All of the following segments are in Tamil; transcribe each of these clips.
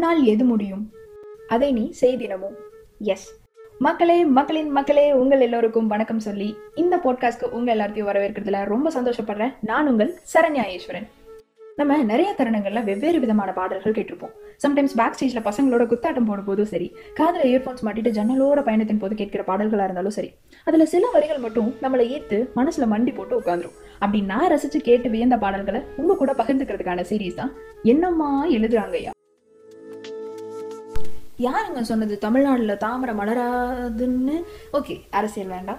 உன்னால் எது முடியும்? அதை நீ செய்தினமும் எஸ் மக்களே மக்களின் மக்களே உங்கள் எல்லோருக்கும் வணக்கம் சொல்லி இந்த போட்காஸ்ட்க்கு உங்க எல்லாத்தையும் வரவேற்கிறதுல ரொம்ப சந்தோஷப்படுறேன். நான் உங்கள் சரண்யா ஈஸ்வரன் நம்ம நிறைய தருணங்கள்ல வெவ்வேறு விதமான பாடல்கள் கேட்டிருப்போம். சம்டைம்ஸ் பேக் ஸ்டேஜ்ல பசங்களோட குத்தாட்டம் போடும்போதும் சரி காதில் இயர்ஃபோன்ஸ் மாட்டிட்டு ஜன்னலோட பயணத்தின் போது கேட்கிற பாடல்களா இருந்தாலும் சரி அதுல சில வரிகள் மட்டும் நம்மளை ஈர்த்து மனசுல மண்டி போட்டு உட்காந்துரும் அப்படி நான் ரசிச்சு கேட்டு வியந்த பாடல்களை உங்க கூட பகிர்ந்துக்கிறதுக்கான சீரீஸ் தான் என்னம்மா எழுதுறாங்கய்யா? யாருங்க சொன்னது? தமிழ்நாடுல தாமரை மலராதுன்னு? ஓகே அரசியல் வேண்டாம்.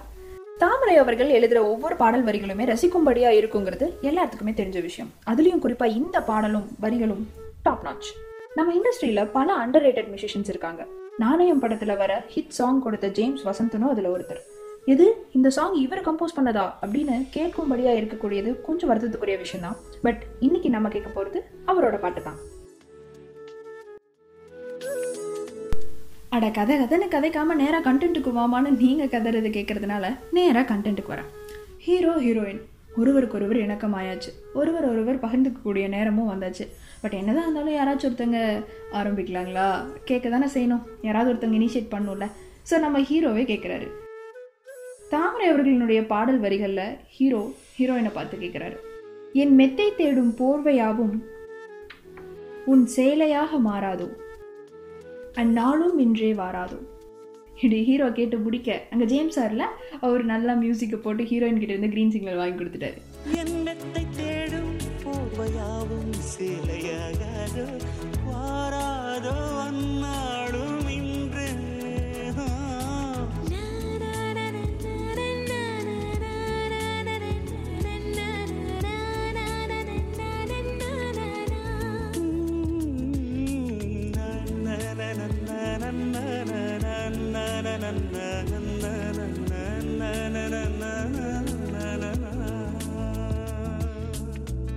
தாமரை அவர்கள் எழுதுற ஒவ்வொரு பாடல் வரிகளுமே ரசிக்கும்படியா இருக்குங்கிறது எல்லாத்துக்குமே தெரிஞ்ச விஷயம். அதுலயும் குறிப்பா இந்த பாடலும் வரிகளும் டாப் நாச் நம்ம இண்டஸ்ட்ரியில பல அண்டர் ரேட்டட் மியூசிஷியன்ஸ் இருக்காங்க. நாணயம் படத்துல வர ஹிட் சாங் கொடுத்த ஜேம்ஸ் வசந்தனும் அதுல ஒருத்தர். இது இந்த சாங் இவர் கம்போஸ் பண்ணதா? அப்படின்னு கேட்கும்படியா இருக்கக்கூடியது கொஞ்சம் வருத்தத்துக்குரிய விஷயம் தான் பட் இன்னைக்கு நம்ம கேட்க போறது அவரோட பாட்டு தான் அட கதை கதைன்னு கதைக்காம நேராக கண்டென்ட்டுக்கு வாமான்னு நீங்கள் கதறது கேட்கறதுனால நேராக கண்டென்ட்டுக்கு வரேன். ஹீரோ ஹீரோயின் ஒருவருக்கு ஒருவர் இணக்கமாயாச்சு. ஒருவர் ஒருவர் பகிர்ந்துக்கக்கூடிய நேரமும் வந்தாச்சு. பட் என்னதான் இருந்தாலும் யாராச்சும் ஒருத்தங்க ஆரம்பிக்கலாங்களா? கேட்க தானே செய்யணும். யாராவது ஒருத்தங்க இனிஷியேட் பண்ணும்ல. ஸோ நம்ம ஹீரோவே கேட்குறாரு தாமரை அவர்களினுடைய பாடல் வரிகளில் ஹீரோ ஹீரோயினை பார்த்து கேட்குறாரு என் மெத்தை தேடும் போர்வையாவும் உன் சேலையாக மாறாதோ? அந்நாளும் இன்றே வாராதோ இப்படி ஹீரோ கேட்டு பிடிக்க அங்கே ஜேம்ஸ் சார்ல அவர் நல்லா மியூசிக்கை போட்டு ஹீரோயின் கிட்ட இருந்து க்ரீன் சிக்னல் வாங்கி கொடுத்துட்டாரு.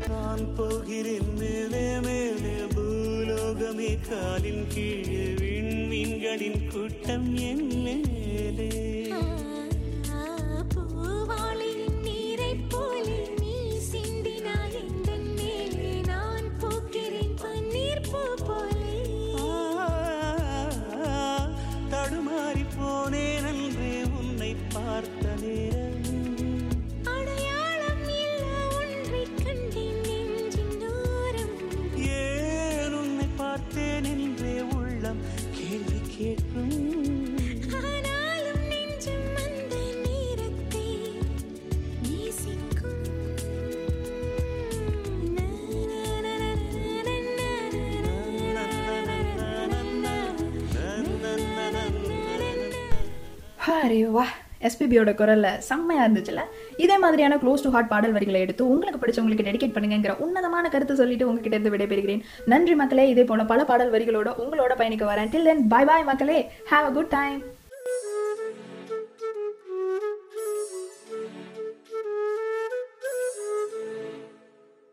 நான் போகிறேன் மேலே மேலே பூலோகமே. காலின் கீழே விண்மீன்களின் கூட்டம் என் மேலே. பார்த்த நேரம் அடையாளம் ஒன்றைக் கண்டேன் தூரம் ஏன் உன்னை பார்த்தேன் என்றே உள்ளம் கேள்வி கேட்கும் ஆனாலும் எஸ்பிபியோட குரலில் செம்மையா இருந்துச்சுல? இதே மாதிரியான க்ளோஸ் டு ஹார்ட் பாடல் வரிகளை எடுத்து உங்களுக்கு பிடிச்சவங்களுக்கு டெடிகேட் பண்ணுங்கிற உன்னதமான கருத்து சொல்லிட்டு உங்ககிட்ட இருந்து விடைபெறுகிறேன். நன்றி மக்களே இதே போல பல பாடல் வரிகளோட உங்களோட பயணிக்க வரேன். டில் தென் பை பாய் மக்களே. Have a good time